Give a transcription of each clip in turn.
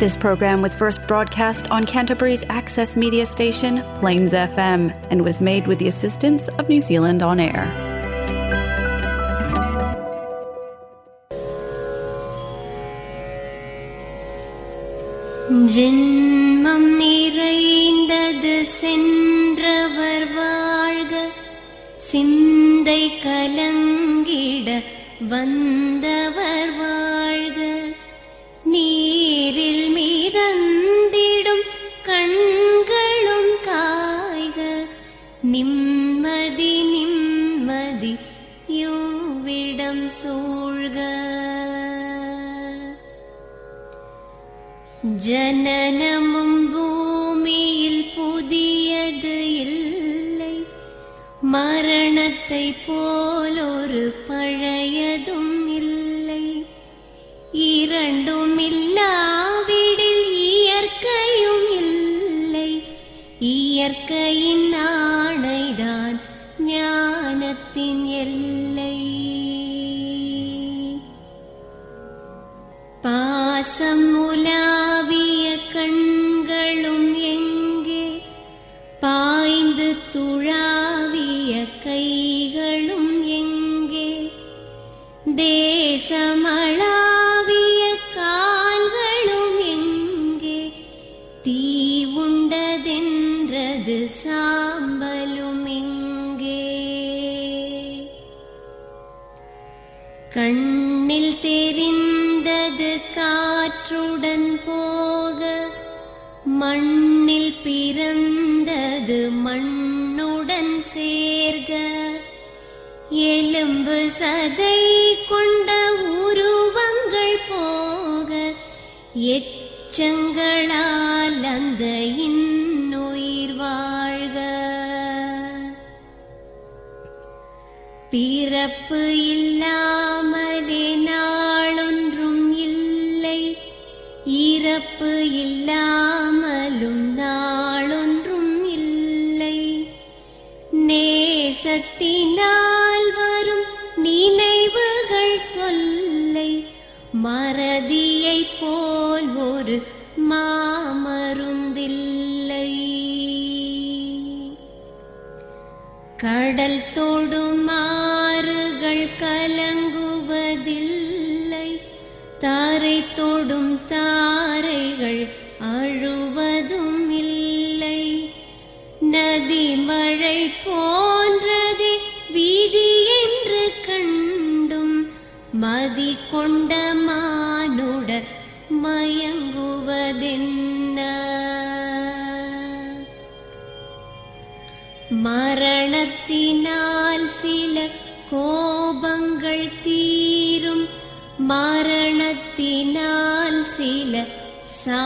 This program was first broadcast on Canterbury's access media station, Plains FM, and was made with the assistance of New Zealand On Air. ஜென்மம் நிறைந்தது சென்றவர் வாழ்க சிந்தை கலங்கிட வந்தவர் ஜனனமும் பூமியில் புதியது இல்லை. மரணத்தை போலொரு பழையதும் இல்லை. இரண்டோ கண்ணில் தெரிந்தது காற்றுடன் போக மண்ணில் பிறந்தது மண்ணுடன் சேர்க. எலும்பு சதை கொண்ட உருவங்கள் போக எச்சங்களால் அந்த இன் பிறப்பு இல்லாமலே நாளொன்றும் இல்லை. இறப்பு இல்லாமலும் நாளொன்றும் இல்லை. நேசத்தினால் வரும் நினைவுகள் தொல்லை. மறதியைப் போல் ஒரு மா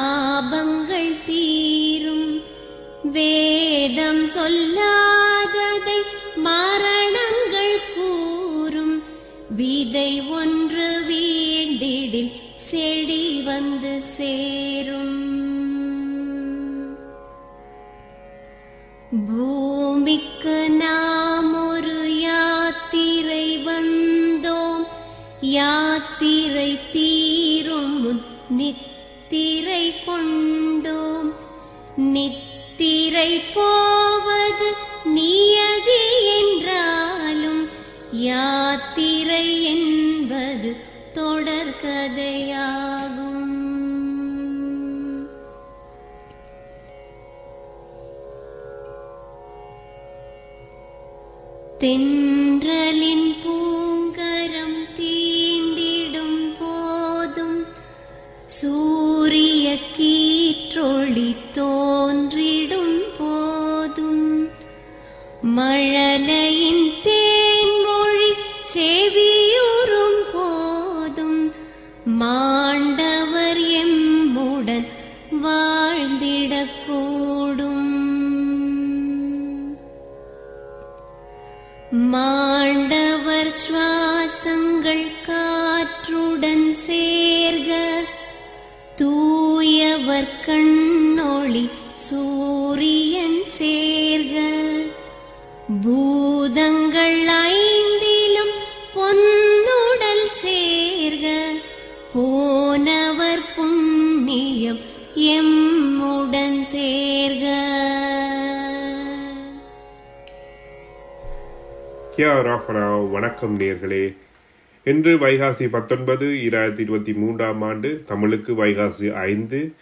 சாபங்கள் தீரும். வேதம் சொல்லாததை மரணங்கள் கூறும். விதை ஒன்று வீண்டிடில் செடி வந்து சே கதையாகும். தென்றலின் கியா ராஃபரா வணக்கம் நேர்களே. இன்று வைகாசி பத்தொன்பது இராயிரத்தி இருபத்தி மூன்றாம் ஆண்டு தமிழுக்கு வைகாசி ஐந்து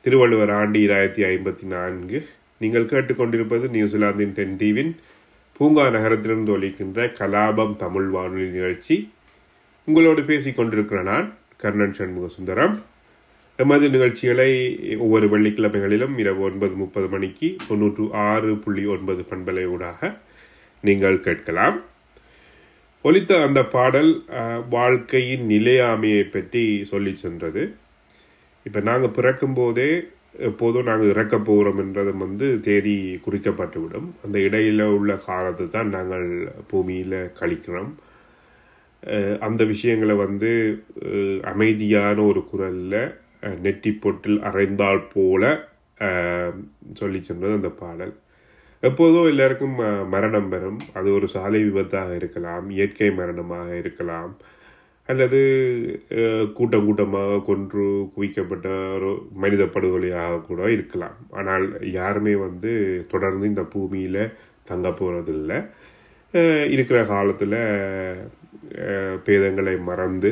திருவள்ளுவர் ஆண்டு இராயிரத்தி ஐம்பத்தி நான்கு. நீங்கள் கேட்டுக்கொண்டிருப்பது நியூசிலாந்தின் டென் டிவின் பூங்கா நகரத்திலிருந்து ஒழிக்கின்ற கலாபம் தமிழ் வானொலி நிகழ்ச்சி. உங்களோடு பேசிக் கொண்டிருக்கிற நான் கர்ணன் சண்முக சுந்தரம் எமது நிகழ்ச்சிகளை ஒவ்வொரு வெள்ளிக்கிழமைகளிலும் இரவு ஒன்பது முப்பது மணிக்கு தொண்ணூற்று ஆறு புள்ளி ஒன்பது பண்பலை ஊடாக நீங்கள் கேட்கலாம். ஒலித்த அந்த பாடல் வாழ்க்கையின் நிலையாமையை பற்றி சொல்லி சென்றது. இப்போ நாங்கள் பிறக்கும் போதே எப்போதும் நாங்கள் இறக்க போகிறோம் என்றதும் வந்து தேதி குறிக்கப்பட்டுவிடும் அந்த இடையில் உள்ள காலத்தை தான் நாங்கள் பூமியில் கழிக்கிறோம். அந்த விஷயங்களை வந்து அமைதியான ஒரு குரலில் நெட்டி பொட்டில் அரைந்தால் போல சொல்லி சென்றது அந்த பாடல். எப்போதும் எல்லாருக்கும் ம மரணம் வரும். அது ஒரு சாலை விபத்தாக இருக்கலாம் இயற்கை மரணமாக இருக்கலாம். அல்லது கூட்டம் கூட்டமாக கொன்று குவிக்கப்பட்ட ஒரு மனித படுகொலையாக கூட இருக்கலாம். ஆனால் யாருமே வந்து தொடர்ந்து இந்த பூமியில் தங்க போகிறதில்ல இருக்கிற காலத்தில் பேதங்களை மறந்து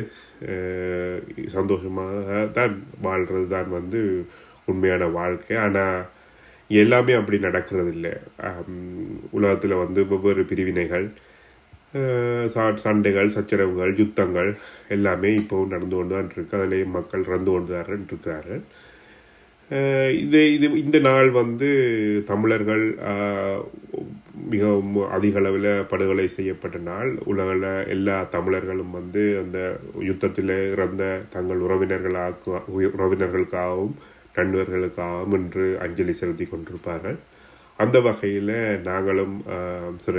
சந்தோஷமாக தான் வாழ்கிறது தான் வந்து உண்மையான வாழ்க்கை. ஆனால் எல்லாமே அப்படி நடக்கிறது இல்லை உலகத்தில் வந்து வெவ்வேறு பிரிவினைகள் சா- சண்டைகள் சச்சரவுகள் யுத்தங்கள் எல்லாமே இப்போவும் நடந்து கொண்டு தான் இருக்கு. அதிலேயே மக்கள் இறந்து கொண்டு இருக்கிறார்கள் இது இது இந்த நாள் வந்து தமிழர்கள் மிகவும் அதிக அளவில் படுகொலை செய்யப்பட்ட நாள். உலகில் எல்லா தமிழர்களும் வந்து அந்த யுத்தத்தில் இறந்த தங்கள் உறவினர்களாக உறவினர்களுக்காகவும் நண்பர்களுக்காகவும் என்று அஞ்சலி செலுத்தி கொண்டிருப்பார்கள். அந்த வகையில் நாங்களும் சில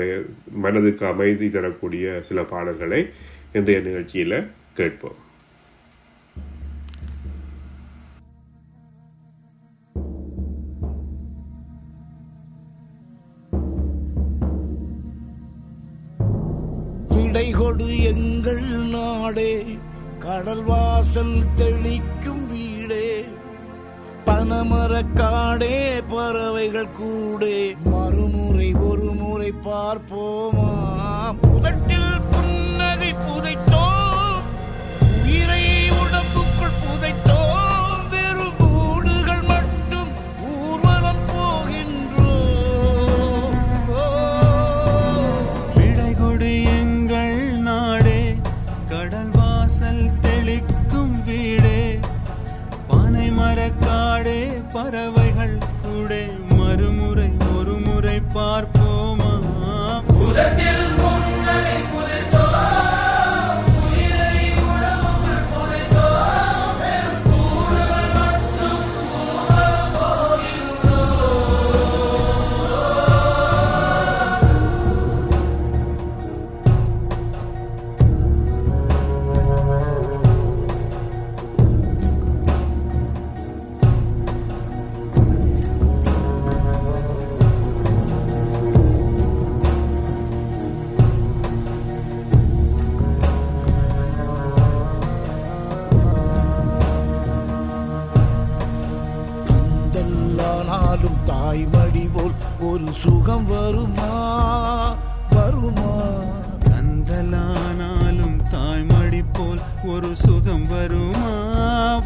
மனதுக்கு அமைதி தரக்கூடிய சில பாடல்களை இன்றைய நிகழ்ச்சியில் கேட்போம். விடை கொடு எங்கள் நாடே கடல் வாசல் தெளிக்கும் பனமரக்காடே பறவைகள் கூடே. மறுமுறை ஒரு முறை பார்ப்போமா புதட்டில் புன்னகை புதைத்த முறை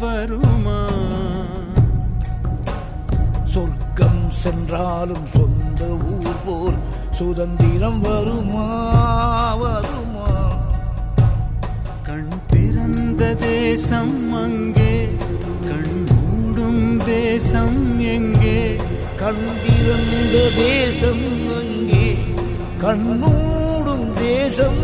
வருமா? சொர்க்கம் சென்றாலும் சொந்த ஊர் போல் சுதந்திரம் வருமா? வருமா? கண் திறந்த தேசம் அங்கே கண் மூடும் தேசம் எங்கே? கண் திறந்த தேசம் அங்கே கண் மூடும் தேசம்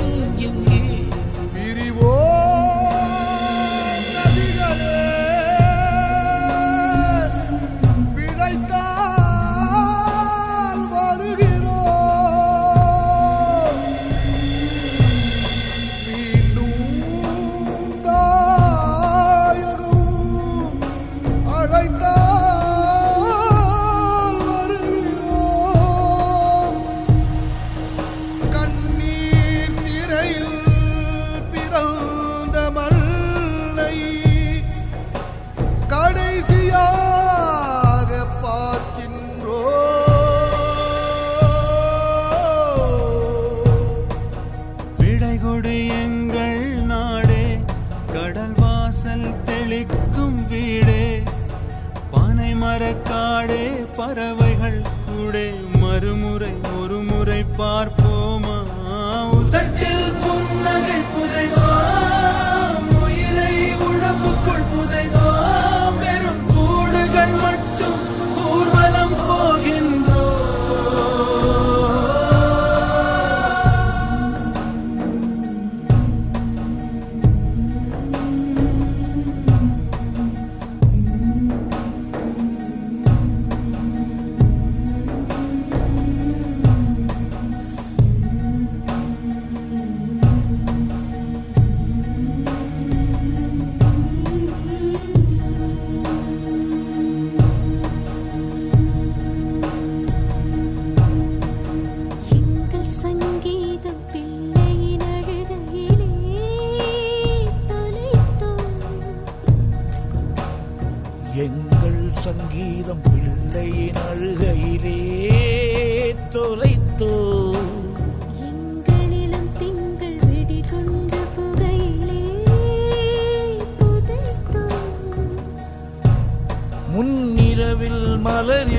Hallelujah.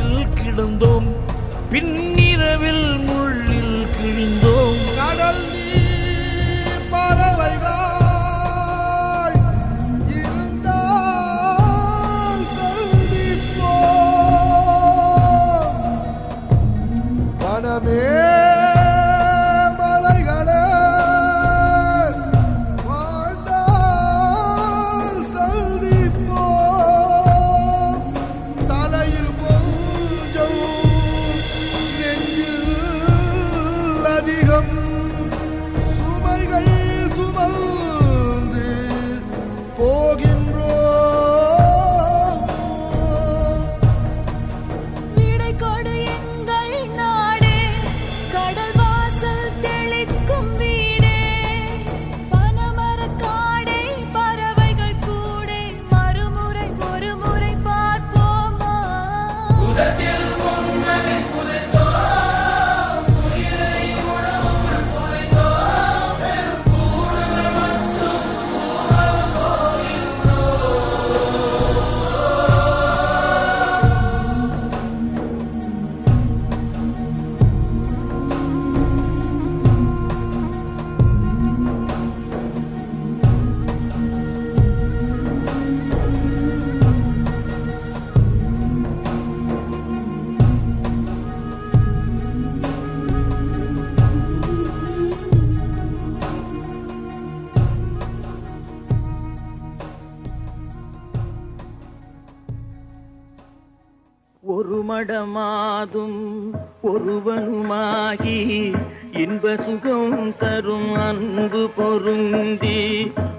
மடமாதும் ஒருவனுமாகி இன்ப சுகம் தரும் அன்பு பொருந்தி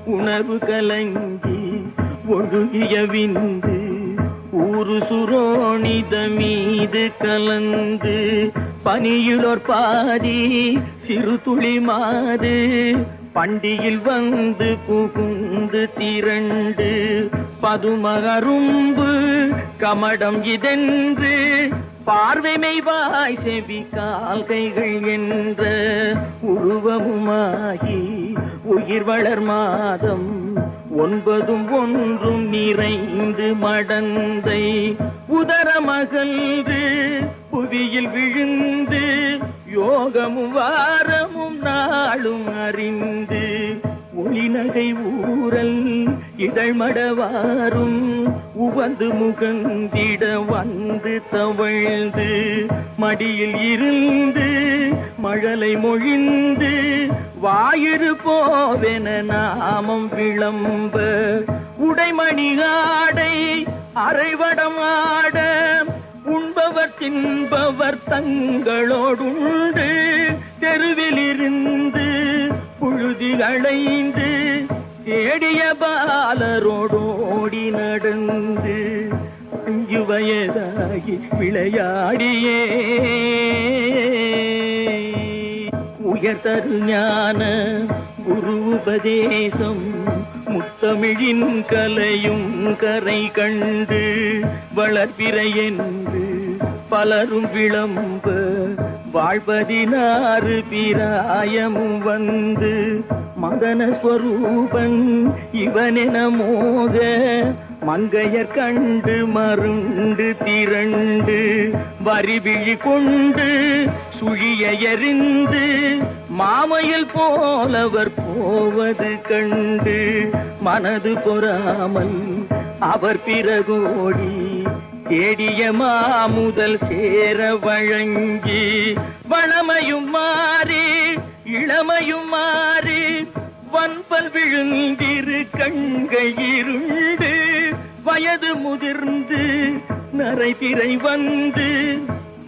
உணர்வு கலங்கி ஒழுகிய விந்து ஊரு சுரோணித மீது கலந்து பனியுளோர் பாதி சிறு துளி மாது பண்டியில் வந்து புகுந்து திரண்டு பதுமகரும்பு கமடம் இதென்று பார்வைமைவாய் செவி கால்கைகள் என்ற உருவமுமாகி உயிர் வளர் மாதம் ஒன்பதும் ஒன்றும் நிறைந்து மடந்தை உதரமகன்று புவியில் விழுந்து யோகமும் வாரமும் நாளும் அறிந்து ஒளிநகை ஊரல் இதழ்மடவாரும் உவந்து முகந்திட வந்து தவழ்ந்து மடியில் இருந்து மழலை மொழிந்து வாயிறு போவென நாமம் விளம்ப உடைமணி ஆடை அரைவடமாட உண்பவர் தின்பவர் தங்களோடுண்டு தெருவிலிருந்து புழுதி அடைந்து தேடிய பாலரோடோடி நடந்து அஞ்சு வயதாகி விளையாடியே. உயர்தரு ஞான குரு உபதேசம் தமிழின் கலையும் கரை கண்டு வளர்பிறை என்று பலரும் விளம்ப வாழ்வதினாறு பிராயமும் வந்து மதன ஸ்வரூபன் இவனென மோக மங்கையர் கண்டு மருண்டு திரண்டு வரிவிழி கொண்டு சுழிய எறிந்து மாமையில் போலவர் போவது கண்டு மனது பொறாமல் அவர் பிறகோடி தேடிய மாமுதல் சேர வழங்கி வளமையும் மாறி இளமையும் மாறி வன்பல் விழுந்திரு கண்கள் இருண்டு வயது முதிர்ந்து நரைதிரை வந்து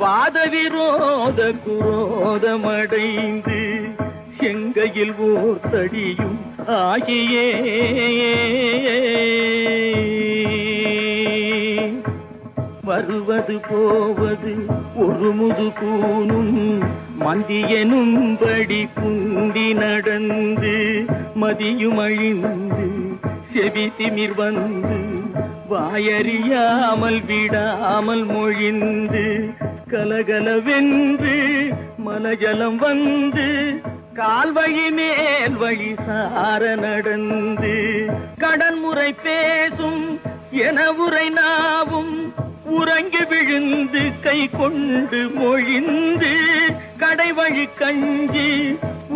வாத விரோத குரோதமடைந்து செங்கையில் ஓர் தடியும் ஆகியே. வருவது போவது ஒரு முது கூனும் மந்தியனும்படி குந்தி நடந்து மதியும் அழிந்து செவி திமிர் வந்து வாயறியாமல் விடாமல் மொழிந்து கலகலவென்று மலஜலம் வந்து கால்வழி மேல் வழி சார நடந்து கடன்முறை பேசும் என உரை நாவும் உறங்கி விழுந்து கை கொண்டு மொழிந்து கடை வழி கஞ்சி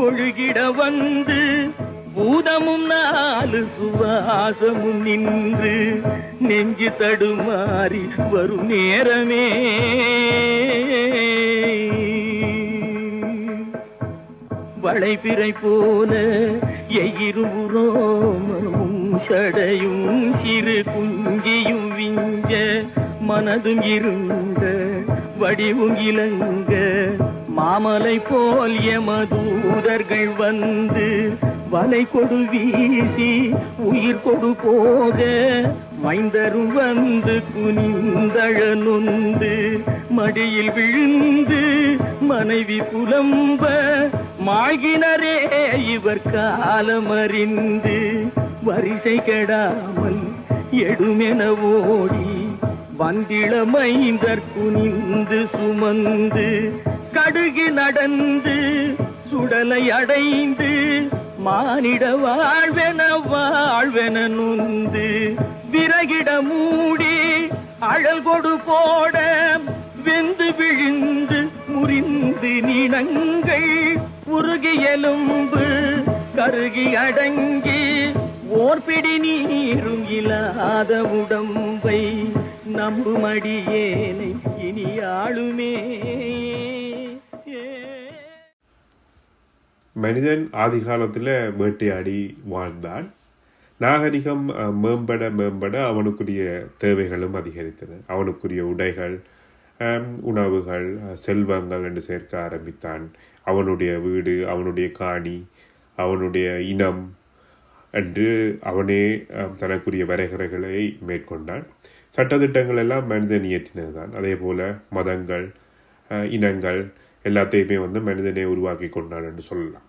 ஒழுகிட வந்து பூதமும் நாலு சுவாசமும் நின்று நெஞ்சு தடுமாறி வரும் நேரமே. வளைபிறை போல எயிருபுரோமமும் சடையும் சிறு குஞ்சியும் விஞ்ச மனதும் இருந்த வடிவும் இலங்க மாமலை போல் எமதூதர்கள் வந்து வலை கொடு வீசி உயிர் கொடு போக மைந்தரும் வந்து குனிந்தழ நொந்து மடியில் விழுந்து மனைவி புலம்ப மாகினரே இவர் காலமறிந்து வரிசை கெடாமல் எடுமென ஓடி வந்திளமைந்தர் குனிந்து சுமந்து கடுகு நடந்து சுடலை அடைந்து மானிட வாழ்வென வாழ்வென நுந்து விறகிட மூடி அழல் கொடு போட வெந்து விழுந்து முறிந்து நீனங்கள் உருகி எலும்பு கருகி அடங்கி ஓர்பிடி நீரும் இல்லாத உடம்பை நம்புமடியேனை இனி ஆளுமே. மனிதன் ஆதி காலத்தில் வேட்டையாடி வாழ்ந்தான் நாகரிகம் அஹ், மேம்பட மேம்பட அவனுக்குரிய தேவைகளும் அதிகரித்தன. அவனுக்குரிய உடைகள் உணவுகள் செல்வங்கள் என்று சேர்க்க ஆரம்பித்தான். அவனுடைய வீடு அவனுடைய காணி அவனுடைய இனம் என்று அவனே தனக்குரிய வரைகரைகளை மேற்கொண்டான். சட்டத்திட்டங்கள் எல்லாம் மனிதன் இயற்றினதுதான். அதே போல் மதங்கள் இனங்கள் எல்லாத்தையுமே வந்து மனிதனே உருவாக்கி கொண்டான் என்று சொல்லலாம்.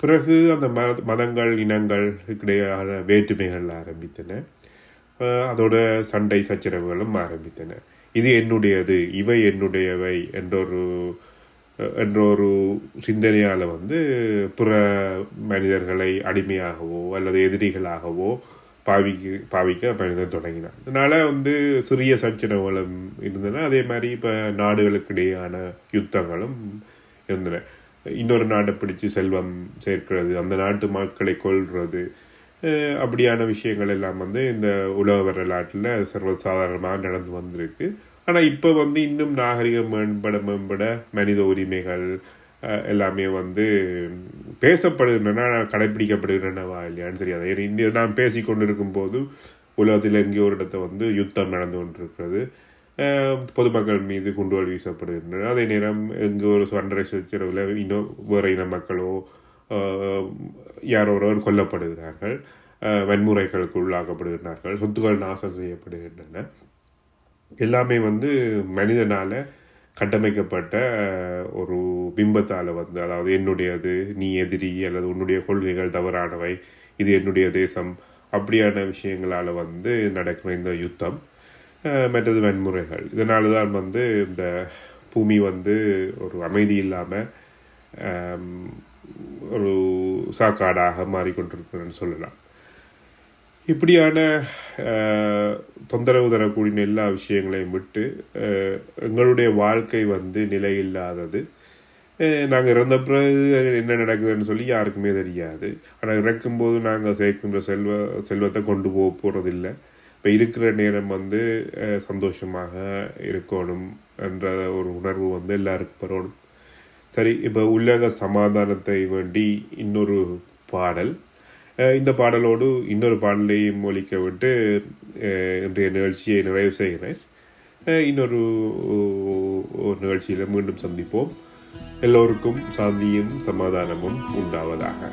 பிறகு அந்த மத மதங்கள் இனங்கள் இடையான வேற்றுமைகள் ஆரம்பித்தன. அதோட சண்டை சச்சரவுகளும் ஆரம்பித்தன. இது என்னுடையது இவை என்னுடையவை என்றொரு என்ற ஒரு சிந்தனையால் வந்து பிற மனிதர்களை அடிமையாகவோ அல்லது எதிரிகளாகவோ பாவிக்க பாவிக்க மனிதன் தொடங்கினான் அதனால் வந்து சிறிய சச்சரவுகளும் இருந்தன. அதே மாதிரி இப்போ நாடுகளுக்கு யுத்தங்களும் இருந்தன. இன்னொரு நாட்டை பிடிச்சி செல்வம் சேர்க்கிறது அந்த நாட்டு மக்களை கொள்வது அப்படியான விஷயங்கள் எல்லாம் வந்து இந்த உலக வரலாற்றில் சர்வசாதாரணமாக நடந்து வந்திருக்கு. ஆனால் இப்போ வந்து இன்னும் நாகரிகம் மேம்பட மேம்பட மனித உரிமைகள் எல்லாமே வந்து பேசப்படுகின்றன கடைப்பிடிக்கப்படுகின்றனவா இல்லையான்னு தெரியாது. ஏன்னா இந்திய நாம் பேசி கொண்டிருக்கும் போது உலகத்தில் எங்கேயோ ஒரு இடத்த வந்து யுத்தம் நடந்து கொண்டிருக்கிறது. பொதுமக்கள் மீது குண்டுகள் வீசப்படுகின்றன. அதே நேரம் எங்கே ஒரு சண்டரை சச்சரவில் இன்னும் வேறு இன மக்களோ யாரோ ஒருவர் கொல்லப்படுகிறார்கள் வன்முறைகளுக்கு உள்ளாக்கப்படுகிறார்கள் சொத்துக்கள் நாசம் செய்யப்படுகின்றன. எல்லாமே வந்து மனிதனால் கட்டமைக்கப்பட்ட ஒரு பிம்பத்தால் வந்து அதாவது என்னுடையது நீ எதிரி அல்லது உன்னுடைய கொள்கைகள் தவறானவை இது என்னுடைய தேசம் அப்படியான விஷயங்களால் வந்து நடக்கிற இந்த யுத்தம் மற்றது வன்முறைகள். இதனால தான் வந்து இந்த பூமி வந்து ஒரு அமைதி இல்லாமல் ஒரு சாக்காடாக மாறிக்கொண்டிருக்கிறதுன்னு சொல்லலாம். இப்படியான தொந்தரவு தரக்கூடிய எல்லா விஷயங்களையும் விட்டு எங்களுடைய வாழ்க்கை வந்து நிலையில்லாதது. நாங்கள் இறந்த பிறகு என்ன நடக்குதுன்னு சொல்லி யாருக்குமே தெரியாது. ஆனால் இறக்கும்போது நாங்கள் சேர்க்கின்ற செல்வ செல்வத்தை கொண்டு போக போகிறதில்லை இப்போ இருக்கிற நேரம் வந்து சந்தோஷமாக இருக்கணும் என்ற ஒரு உணர்வு வந்து எல்லாருக்கும் வரணும். சரி இப்போ உலக சமாதானத்தை வேண்டி இன்னொரு பாடல். இந்த பாடலோடு இன்னொரு பாடலையும் ஒழிக்க விட்டு இன்றைய நிகழ்ச்சியை நிறைவு செய்கிறேன். இன்னொரு ஒரு நிகழ்ச்சியில் மீண்டும் சந்திப்போம். எல்லோருக்கும் சாந்தியும் சமாதானமும் உண்டாவதாக.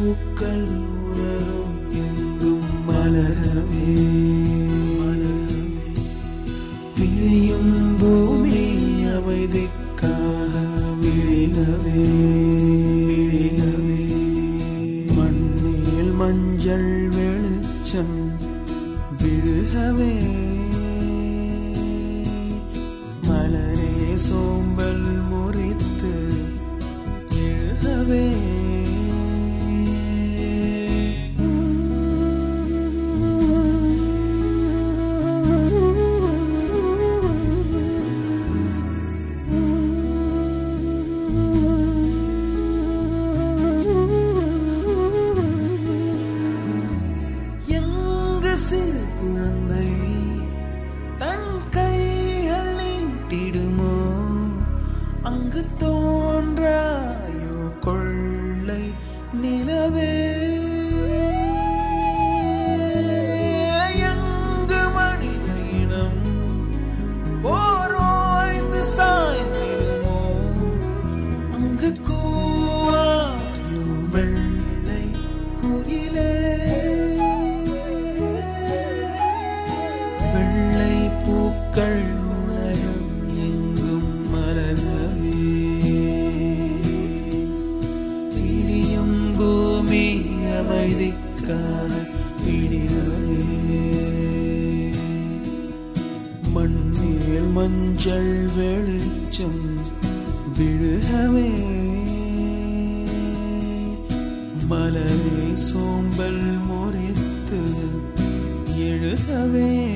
பூக்கள் உலகம் எங்கும் மலரவே. அங்கு சிறு குழந்தை தன் கைகள் நீட்டிடுமோ அங்கு தோ மஞ்சள் வெளிச்சம் விழுகவே. மலரை சோம்பல் முறித்து எழுகவே.